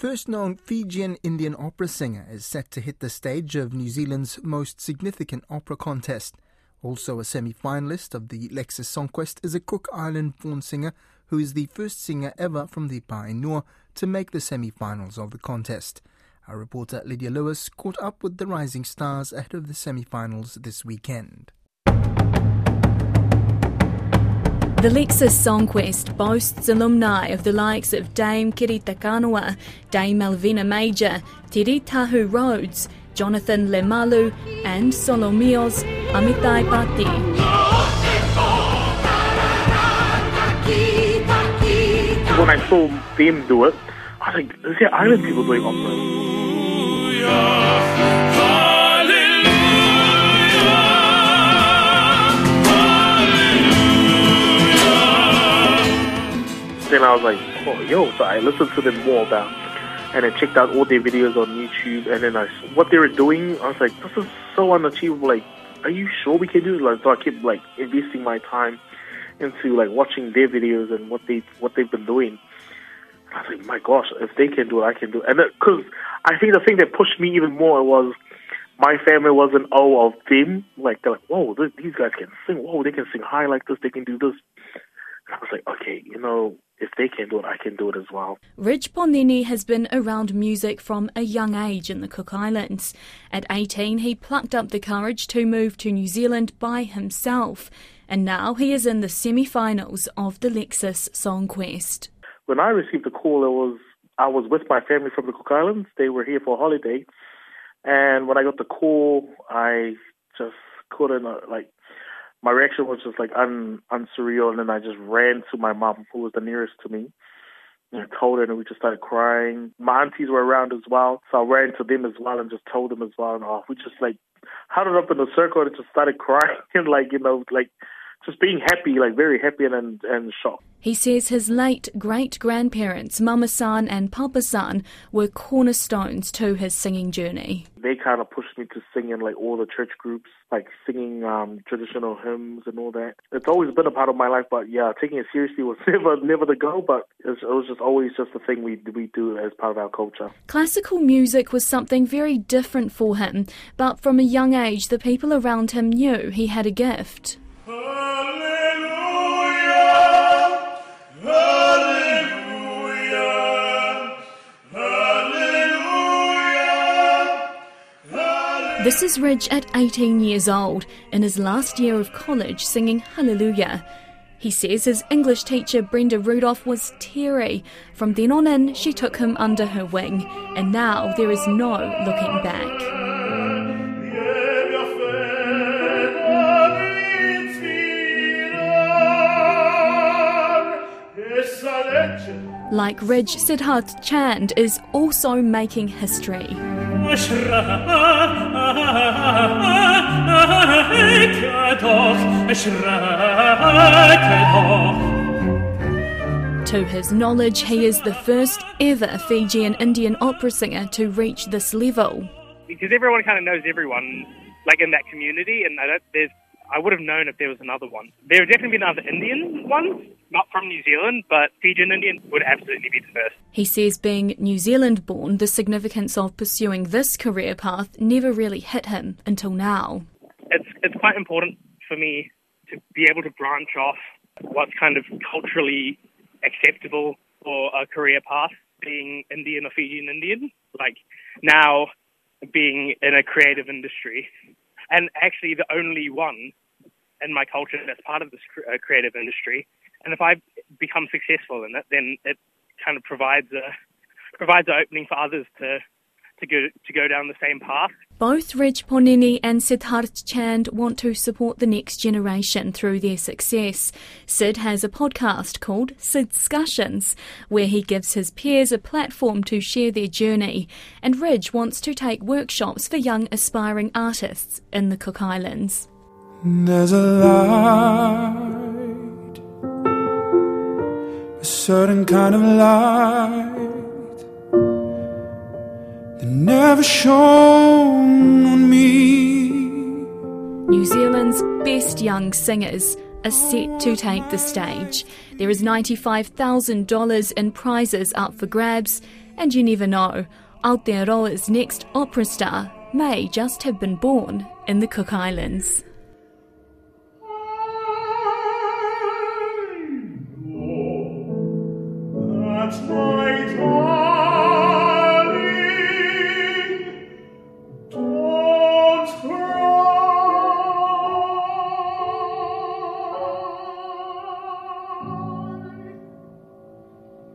first known Fijian Indian opera singer is set to hit the stage of New Zealand's most significant opera contest. Also a semi finalist of the Lexus Song Quest is a Cook Island born singer who is the first singer ever from the Paenua to make the semi finals of the contest. Our reporter Lydia Lewis caught up with the rising stars ahead of the semi finals this weekend. The Lexus Song Quest boasts alumni of the likes of Dame Kiri Te Kanawa, Dame Malvina Major, Teddy Tahu Rhodes, Jonathan Lemalu, and Solomio's Amitai Pati. When I saw them do it, I was like, is there island people doing opera? I was like, oh, yo. So I listened to them more about, and I checked out all their videos on YouTube. And then I, what they were doing, I was like, this is so unachievable. Like, are you sure we can do this? Like, so I kept like investing my time into like watching their videos and what they what they've been doing. I was like, my gosh, if they can do it, I can do it. And because I think the thing that pushed me even more was my family was in awe of them. Like they're like, whoa, these guys can sing. Whoa, they can sing high like this. They can do this. And I was like, okay, you know, if they can do it, I can do it as well. Ridge Ponini has been around music from a young age in the Cook Islands. At 18, he plucked up the courage to move to New Zealand by himself, and now he is in the semi finals of the Lexus Song Quest. When I received the call, it was I was with my family from the Cook Islands. They were here for a holiday, and when I got the call, I just couldn't uh, like my reaction was just like un unsurreal, and then I just ran to my mom, who was the nearest to me. And I told her, and we just started crying. My aunties were around as well, so I ran to them as well and just told them as well. And oh, we just like huddled up in a circle and just started crying, like you know, like just being happy, like very happy and and, and shocked. He says his late great grandparents, Mama San and Papa San, were cornerstones to his singing journey. They kind of pushed me to sing in like all the church groups, like singing um, traditional hymns and all that. It's always been a part of my life, but yeah, taking it seriously was never never the goal. But it was just always just a thing we we do as part of our culture. Classical music was something very different for him, but from a young age, the people around him knew he had a gift. This is Ridge at 18 years old, in his last year of college, singing Hallelujah. He says his English teacher Brenda Rudolph was teary. From then on in, she took him under her wing, and now there is no looking back. Like Ridge, Siddharth Chand is also making history. To his knowledge, he is the first ever Fijian Indian opera singer to reach this level. Because everyone kind of knows everyone, like in that community, and there's I would have known if there was another one. There have definitely been other Indian ones, not from New Zealand, but Fijian Indian would absolutely be the first. He says being New Zealand born, the significance of pursuing this career path never really hit him until now. It's, it's quite important for me to be able to branch off what's kind of culturally acceptable for a career path, being Indian or Fijian Indian. Like now, being in a creative industry, and actually the only one in my culture that's part of this uh, creative industry. And if I become successful in it, then it kind of provides a provides an opening for others to to go to go down the same path. Both Ridge Ponini and Siddharth Chand want to support the next generation through their success. Sid has a podcast called Sidscussions, where he gives his peers a platform to share their journey. And Ridge wants to take workshops for young aspiring artists in the Cook Islands. There's a light, a certain kind of light that never shone on me. New Zealand's best young singers are set to take the stage. There is $95,000 in prizes up for grabs And you never know, Aotearoa's next opera star may just have been born in the Cook Islands.